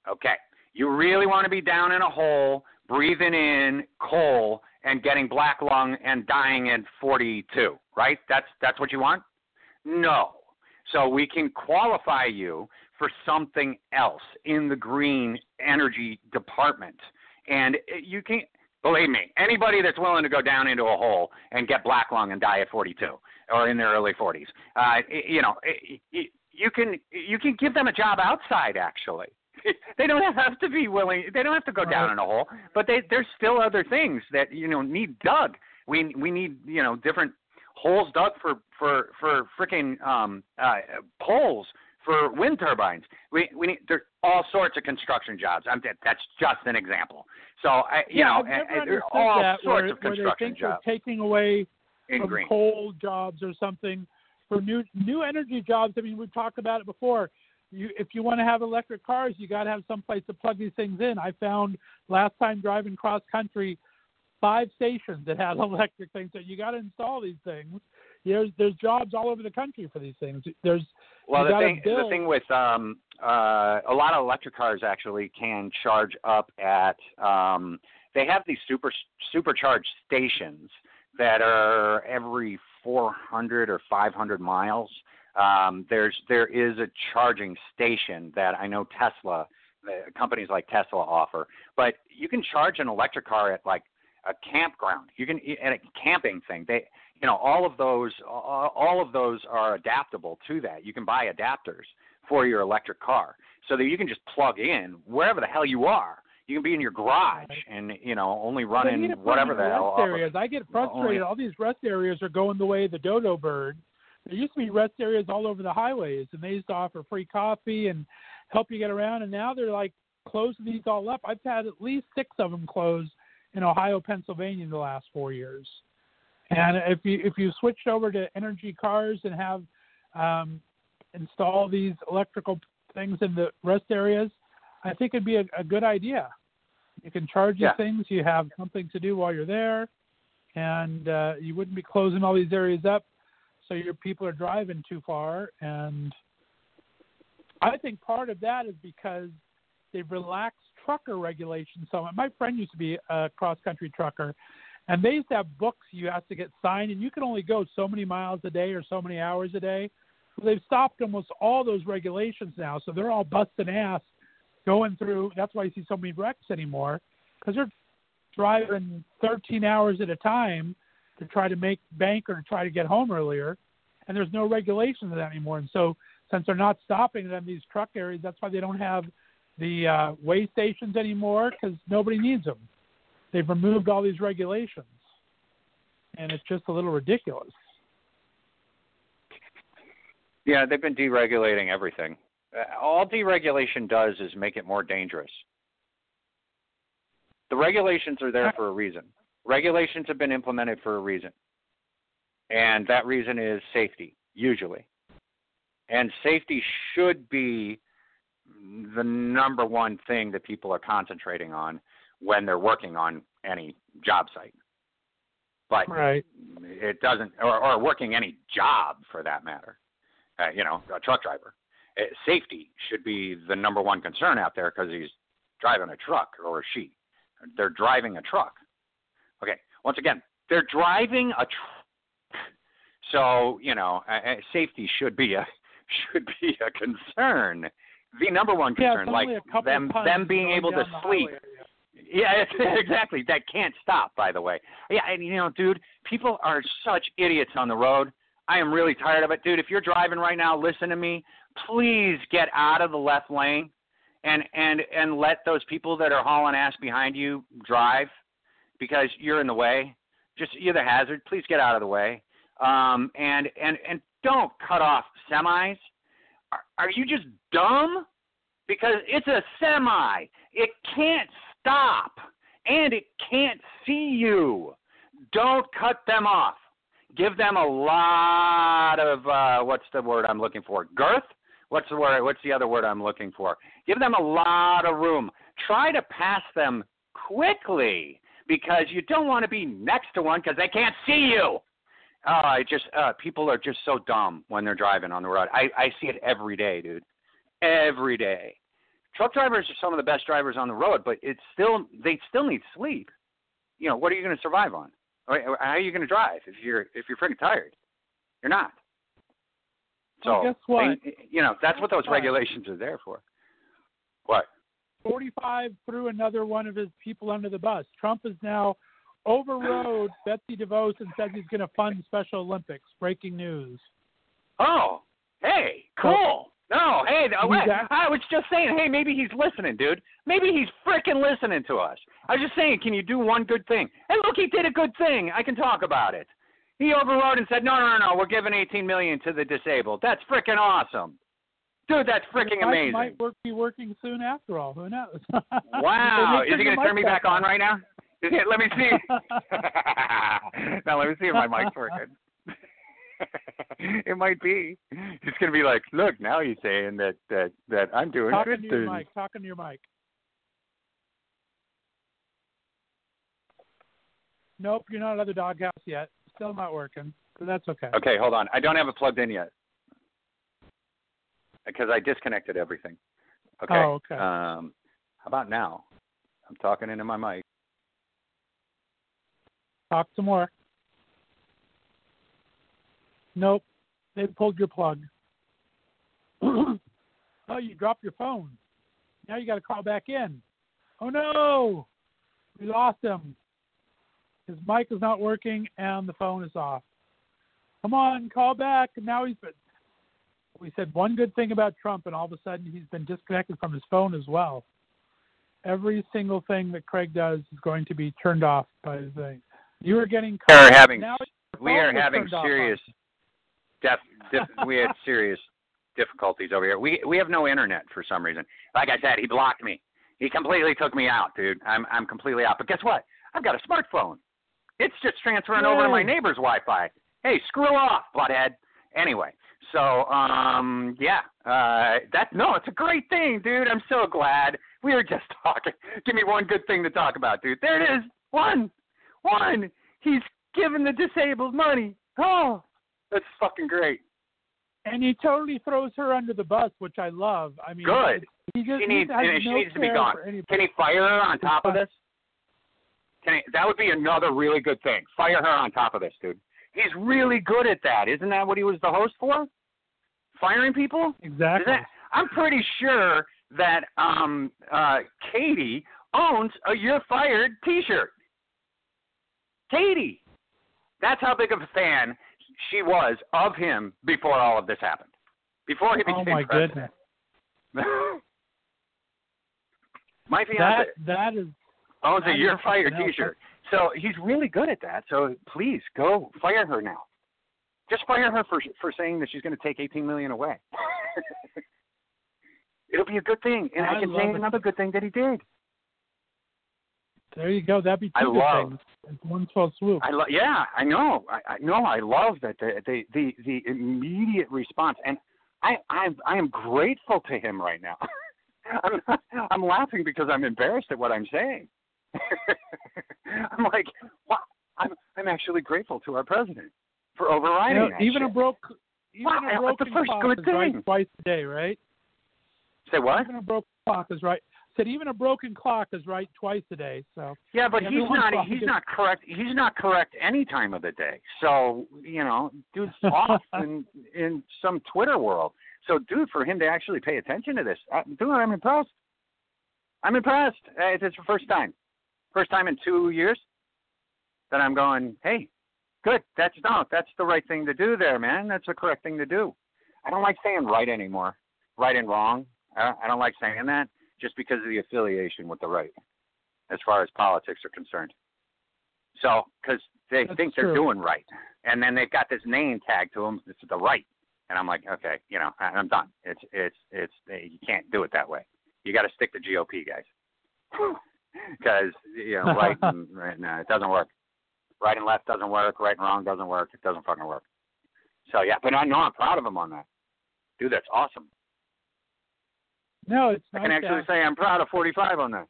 Okay. You really want to be down in a hole, breathing in coal and getting black lung and dying at 42, right? That's that's what you want? No. So we can qualify you for something else in the green energy department. And you can't believe me, anybody that's willing to go down into a hole and get black lung and die at 42 or in their early 40s. Uh, you know, you can you can give them a job outside actually. [laughs] they don't have to be willing. They don't have to go down in a hole, but they, there's still other things that you know need dug. We we need you know different holes dug for for for freaking um, uh, poles for wind turbines. We we need there's all sorts of construction jobs. I'm, that's just an example. So I, you yeah, know, I've eh, never eh, there's all that, sorts where, of construction where they think jobs. They're taking away in from green. coal jobs or something for new new energy jobs. I mean, we've talked about it before. You, if you want to have electric cars, you got to have some place to plug these things in. I found last time driving cross country, five stations that had [laughs] electric things. So you got to install these things. There's there's jobs all over the country for these things. There's well, the thing build. the thing with um, uh, a lot of electric cars actually can charge up at. Um, they have these super supercharged stations that are every 400 or 500 miles. Um, there's there is a charging station that I know Tesla, uh, companies like Tesla offer, but you can charge an electric car at like a campground. You can at a camping thing. They you know all of those all of those are adaptable to that. You can buy adapters for your electric car so that you can just plug in wherever the hell you are you can be in your garage and you know only running whatever the hell. Areas. I get frustrated. All these rest areas are going the way of the dodo bird. There used to be rest areas all over the highways, and they used to offer free coffee and help you get around. And now they're like closing these all up. I've had at least six of them close in Ohio, Pennsylvania in the last four years. And if you if you switched over to energy cars and have um, install these electrical things in the rest areas, I think it'd be a, a good idea. You can charge these yeah. things. You have something to do while you're there, and uh, you wouldn't be closing all these areas up so your people are driving too far. And I think part of that is because they've relaxed trucker regulations. So my friend used to be a cross-country trucker, and they used to have books you have to get signed, and you can only go so many miles a day or so many hours a day. Well, they've stopped almost all those regulations now, so they're all busting ass going through. That's why you see so many wrecks anymore because they're driving 13 hours at a time to try to make bank or to try to get home earlier, and there's no regulations of that anymore. And so, since they're not stopping them these truck areas, that's why they don't have the uh, way stations anymore because nobody needs them. They've removed all these regulations, and it's just a little ridiculous. Yeah, they've been deregulating everything. Uh, all deregulation does is make it more dangerous. The regulations are there for a reason. Regulations have been implemented for a reason. And that reason is safety, usually. And safety should be the number one thing that people are concentrating on when they're working on any job site. But right. it doesn't, or, or working any job for that matter. Uh, you know, a truck driver. Uh, safety should be the number one concern out there because he's driving a truck or she. They're driving a truck. Okay, once again, they're driving a truck. So you know, uh, safety should be a [laughs] should be a concern. The number one concern, yeah, like them them being able to sleep. Yeah, [laughs] exactly. That can't stop, by the way. Yeah, and you know, dude, people are such idiots on the road. I am really tired of it, dude. If you're driving right now, listen to me. Please get out of the left lane and and and let those people that are hauling ass behind you drive because you're in the way. Just you're the hazard. Please get out of the way. Um, and and and don't cut off semis. Are, are you just dumb? Because it's a semi. It can't stop and it can't see you. Don't cut them off. Give them a lot of uh, what's the word I'm looking for? Girth. What's the word? What's the other word I'm looking for? Give them a lot of room. Try to pass them quickly because you don't want to be next to one because they can't see you. Oh, I just uh, people are just so dumb when they're driving on the road. I I see it every day, dude. Every day. Truck drivers are some of the best drivers on the road, but it's still they still need sleep. You know, what are you going to survive on? Right? How are you going to drive if you're if you're freaking tired? You're not. So well, guess what? They, you know that's what those regulations are there for. What? 45 threw another one of his people under the bus. Trump is now overrode [sighs] Betsy DeVos and says he's going to fund Special Olympics. Breaking news. Oh, hey, cool. No, oh, hey, I was just saying, hey, maybe he's listening, dude. Maybe he's freaking listening to us. I was just saying, can you do one good thing? And look, he did a good thing. I can talk about it. He overrode and said, no, no, no, no, we're giving 18 million to the disabled. That's freaking awesome. Dude, that's freaking amazing. Might work, be working soon after all. Who knows? [laughs] wow. Is he going to turn me back on right now? [laughs] let me see. [laughs] now let me see if my mic's working. [laughs] it might be. He's gonna be like, look, now he's saying that that that I'm doing Talking good to things. your mic. Talking to your mic. Nope, you're not at the doghouse yet. Still not working, but that's okay. Okay, hold on. I don't have it plugged in yet because I disconnected everything. Okay. Oh, okay. Um, how about now? I'm talking into my mic. Talk some more. Nope. They pulled your plug. [clears throat] oh, you dropped your phone. Now you got to call back in. Oh no, we lost him. His mic is not working and the phone is off. Come on, call back. And now he's been. We said one good thing about Trump, and all of a sudden he's been disconnected from his phone as well. Every single thing that Craig does is going to be turned off by the thing. You are getting. We are having. Now we are having serious. Def, def, we had serious difficulties over here. We we have no internet for some reason. Like I said, he blocked me. He completely took me out, dude. I'm I'm completely out. But guess what? I've got a smartphone. It's just transferring Yay. over to my neighbor's Wi-Fi. Hey, screw off, butthead. Anyway, so um yeah, uh that no, it's a great thing, dude. I'm so glad. We were just [laughs] talking. Give me one good thing to talk about, dude. There it is. One. One. He's giving the disabled money. Oh, that's fucking great. And he totally throws her under the bus, which I love. I mean, Good. He just She needs, she no needs to be gone. Can he fire her on top of this? Can he, that would be another really good thing. Fire her on top of this, dude. He's really good at that. Isn't that what he was the host for? Firing people? Exactly. that, I'm pretty sure that um uh Katie owns a "You're Fired" T-shirt. Katie, that's how big of a fan she was of him before all of this happened. Before he oh, became oh my president. goodness. [laughs] My fiance That that is owns a "You're Fired" T-shirt, so he's really good at that. So please go fire her now. Just fire her for for saying that she's going to take 18 million away. [laughs] It'll be a good thing, and I, I can say it. another good thing that he did. There you go. That'd be two love- things. It's one fell swoop. I lo- yeah, I know. I, I know. I love that the, the the the immediate response, and I I'm I am grateful to him right now. [laughs] I'm not, I'm laughing because I'm embarrassed at what I'm saying. [laughs] I'm like, wow, I'm I'm actually grateful to our president for You overriding know, that even a shit. broke even Wow, a that's the broken first clock good is right thing. twice a day, right? Say what? Even a broken clock is right. Said even a broken clock is right twice a day. So Yeah, but he's not. He's not correct. He's not correct any time of the day. So you know, dude's [laughs] off in in some Twitter world. So, dude, for him to actually pay attention to this, uh, dude, I'm impressed. I'm impressed. Uh, it's the first time, first time in two years that I'm going. Hey, Good. That's no. That's the right thing to do, there, man. That's the correct thing to do. I don't like saying right anymore. Right and wrong. I, I don't like saying that just because of the affiliation with the right, as far as politics are concerned. So, because they That's think true. they're doing right, and then they've got this name tag to them. It's the right, and I'm like, okay, you know, I'm done. It's it's it's you can't do it that way. You got to stick to GOP, guys, [laughs] because you know, right [laughs] and right, no, it doesn't work. Right and left doesn't work. Right and wrong doesn't work. It doesn't fucking work. So yeah, but I know I'm proud of him on that. Dude, that's awesome. No, it's I can actually say I'm proud of 45 on that.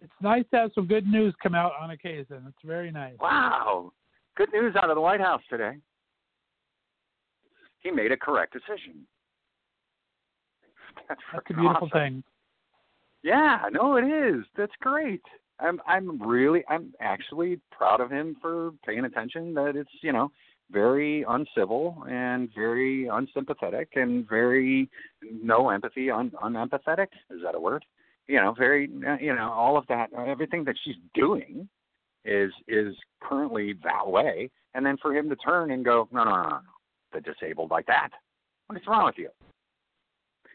it's nice to have some good news come out on occasion. It's very nice. Wow. Good news out of the White House today. He made a correct decision. That's, That's a beautiful awesome. thing. Yeah, no, it is. That's great. I'm I'm really I'm actually proud of him for paying attention that it's, you know, very uncivil and very unsympathetic and very no empathy, un, unempathetic. Is that a word? You know, very uh, you know, all of that everything that she's doing is is currently that way. And then for him to turn and go, No, no, no, no, no. The disabled like that. What is wrong with you?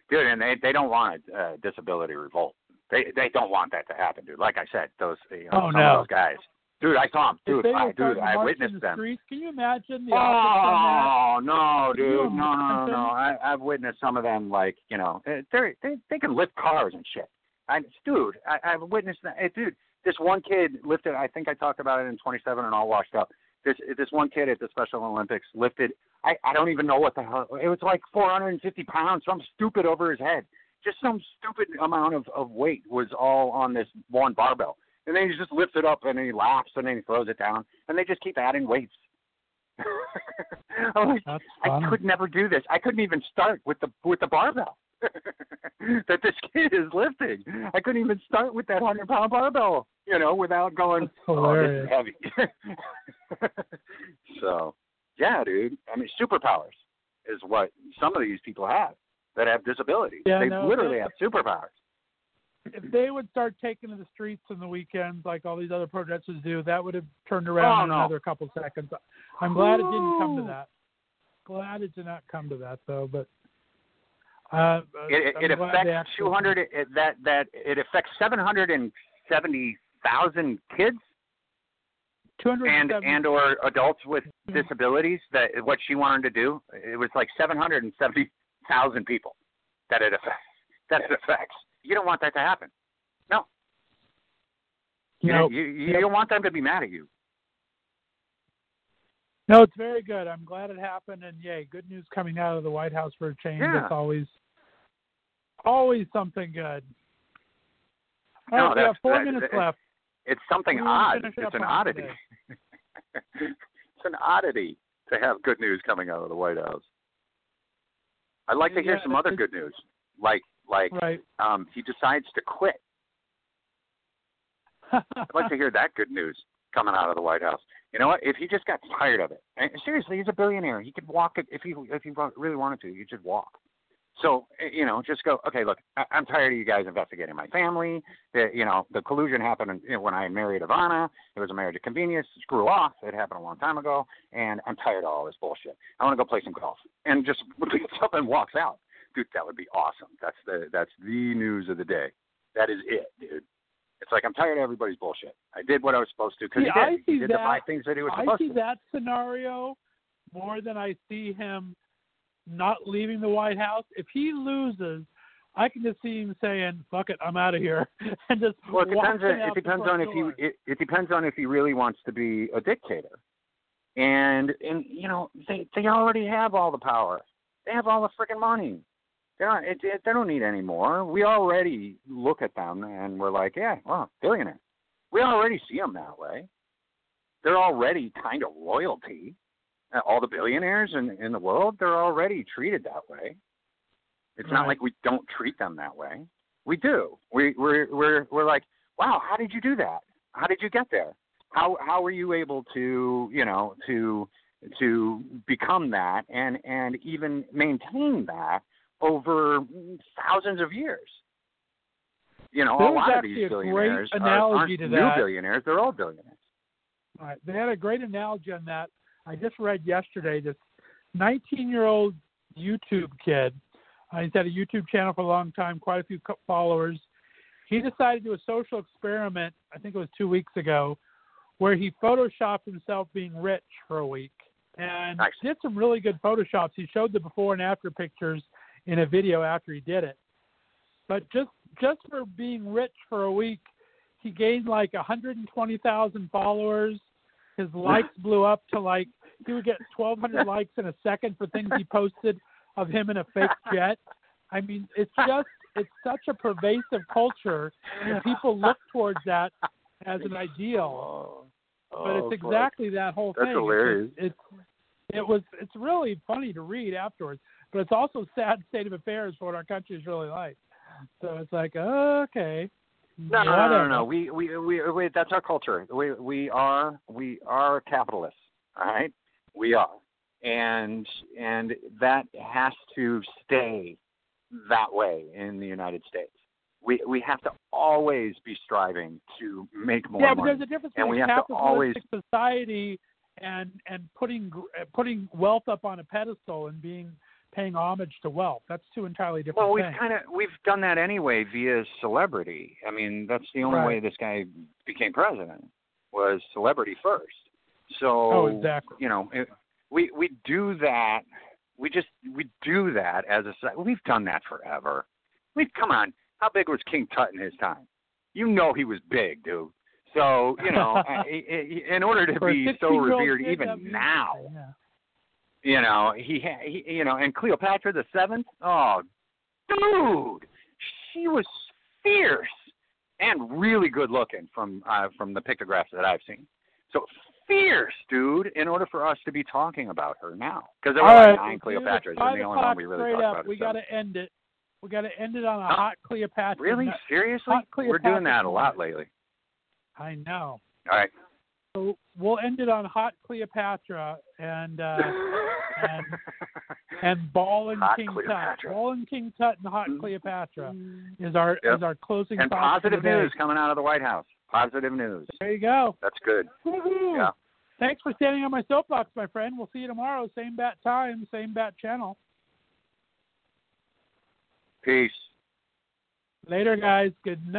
Dude, and they they don't want a uh, disability revolt. They they don't want that to happen, dude. Like I said, those you know, Oh, some no. of those guys. Dude, I saw them. Dude, I, dude, I witnessed the them. Streets, can you imagine the Oh no, dude, no, no, no, no. I, I've witnessed some of them. Like you know, eh, they they they can lift cars and shit. I, dude, I, I've witnessed that. eh, dude, this one kid lifted. I think I talked about it in 27 and all washed up. This this one kid at the Special Olympics lifted. I I don't even know what the hell. It was like 450 pounds, some stupid over his head. Just some stupid amount of of weight was all on this one barbell. And then he just lifts it up and then he laughs and then he throws it down and they just keep adding weights. [laughs] I'm like, I could never do this. I couldn't even start with the with the barbell [laughs] that this kid is lifting. I couldn't even start with that hundred pound barbell, you know, without going, "Oh, this is heavy." [laughs] so, yeah, dude. I mean, superpowers is what some of these people have that have disabilities. Yeah, they no, literally have superpowers. If they would start taking to the streets on the weekends like all these other protesters do, that would have turned around Oh, in no. another couple seconds. I'm glad it didn't come to that. Glad it did not come to that though, but uh, It, it, it affects actually- 200. It, that that it affects 770,000 kids 270 and and or adults with disabilities that what she wanted to do it was like 770,000 people that it affects that it affects you don't want that to happen no you Nope. you, you Yep. don't want them to be mad at you No, it's very good. I'm glad it happened, and yay, good news coming out of the White House for a change. Yeah. That's always, always something good. All No, right, we have four that- minutes that- left. it's something odd it's an oddity [laughs] it's an oddity to have good news coming out of the white house i'd like to hear Yeah, some other good news like like Right. um he decides to quit [laughs] I'd like to hear that good news coming out of the White House. You know what? If he just got tired of it, and seriously, he's a billionaire. He could walk it if he if he really wanted to. He could walk. So eh, you know, just go. Okay, look, I, I'm tired of you guys investigating my family. The, you know, the collusion happened you know, when I married Ivana. It was a marriage of convenience. Screw off. It happened a long time ago, and I'm tired of all this bullshit. I want to go play some golf. And just [laughs] picks up and walks out. Dude, that would be awesome. That's the that's the news of the day. That is it, dude. It's like I'm tired of everybody's bullshit. I did what I was supposed to because he I did. He see did the that- five things that he was I see to. that scenario more than I see him not leaving the White House. If he loses, I can just see him saying, "Fuck it, I'm out of here," [laughs] and just Well, it depends. On, it depends on if door. he. It, it depends on if he really wants to be a dictator. And and you know they they already have all the power. They have all the freaking money. They don't. It, it, they don't need any more. We already look at them and we're like, yeah, well, billionaire. We already see them that way. They're already kind of royalty. Uh, All the billionaires in in the world, they're already treated that way. It's not like we don't treat them that way. We do. We we're we're we're like, wow, how did you do that? How did you get there? How how were you able to you know to to become that and and even maintain that over thousands of years? You know, There a lot of these billionaires are, new that. billionaires; they're all billionaires. All right. They had a great analogy on that. I just read yesterday this 19 year old YouTube kid. Uh, he's had a YouTube channel for a long time, quite a few followers. He decided to do a social experiment, I think it was two weeks ago, where he photoshopped himself being rich for a week and Nice. did some really good photoshops. He showed the before and after pictures in a video after he did it. But just just for being rich for a week, he gained like 120,000 followers. His likes blew up to like he would get 1,200 [laughs] likes in a second for things he posted of him in a fake [laughs] jet. I mean, it's just it's such a pervasive culture, and people look towards that as an ideal. Oh, But it's oh, exactly that whole That's thing. hilarious. It's, it's it was really funny to read afterwards, but it's also sad state of affairs for what our country is really like. So it's like okay, No, no, no, no, We, we, we, we, that's our culture. We, we are, we are capitalists. All right, we are, and and that has to stay that way in the United States. We, we have to always be striving to make more yeah, but money. there's a difference And we between have to capitalistic society and and putting gr- uh, putting wealth up on a pedestal and being paying homage to wealth. That's two entirely different Well, we've kind of we've done that anyway via celebrity. I mean, that's the only Right. way this guy became president was celebrity first. So, Oh, exactly. you know, it, we we do that. We just we do that as a. We've done that forever. We've come on. How big was King Tut in his time? You know he was big, dude. So you know, in order to [laughs] For be so revered kid, even now, yeah. you know, he, he you know, and Cleopatra the seventh. Oh, dude, she was fierce and really good looking from uh, from the pictographs that I've seen. So fierce, dude. In order for us to be talking about her now, because there were like right, nine Cleopatras, and the only one we really talked up. about We got to end it. We got to end it on a Huh? hot Cleopatra. Really, seriously, hot we're doing that a lot lately. I know. All right. So we'll end it on hot Cleopatra and uh, [laughs] and and Ball and Hot King Tut. Cleopatra. Ball and King Tut and hot Cleopatra is our Yep. is our closing and positive news coming out of the White House. Positive news. There you go. That's good. Woohoo. Yeah. Thanks for standing on my soapbox, my friend. We'll see you tomorrow, same bat time, same bat channel. Peace. Later, guys. Good night.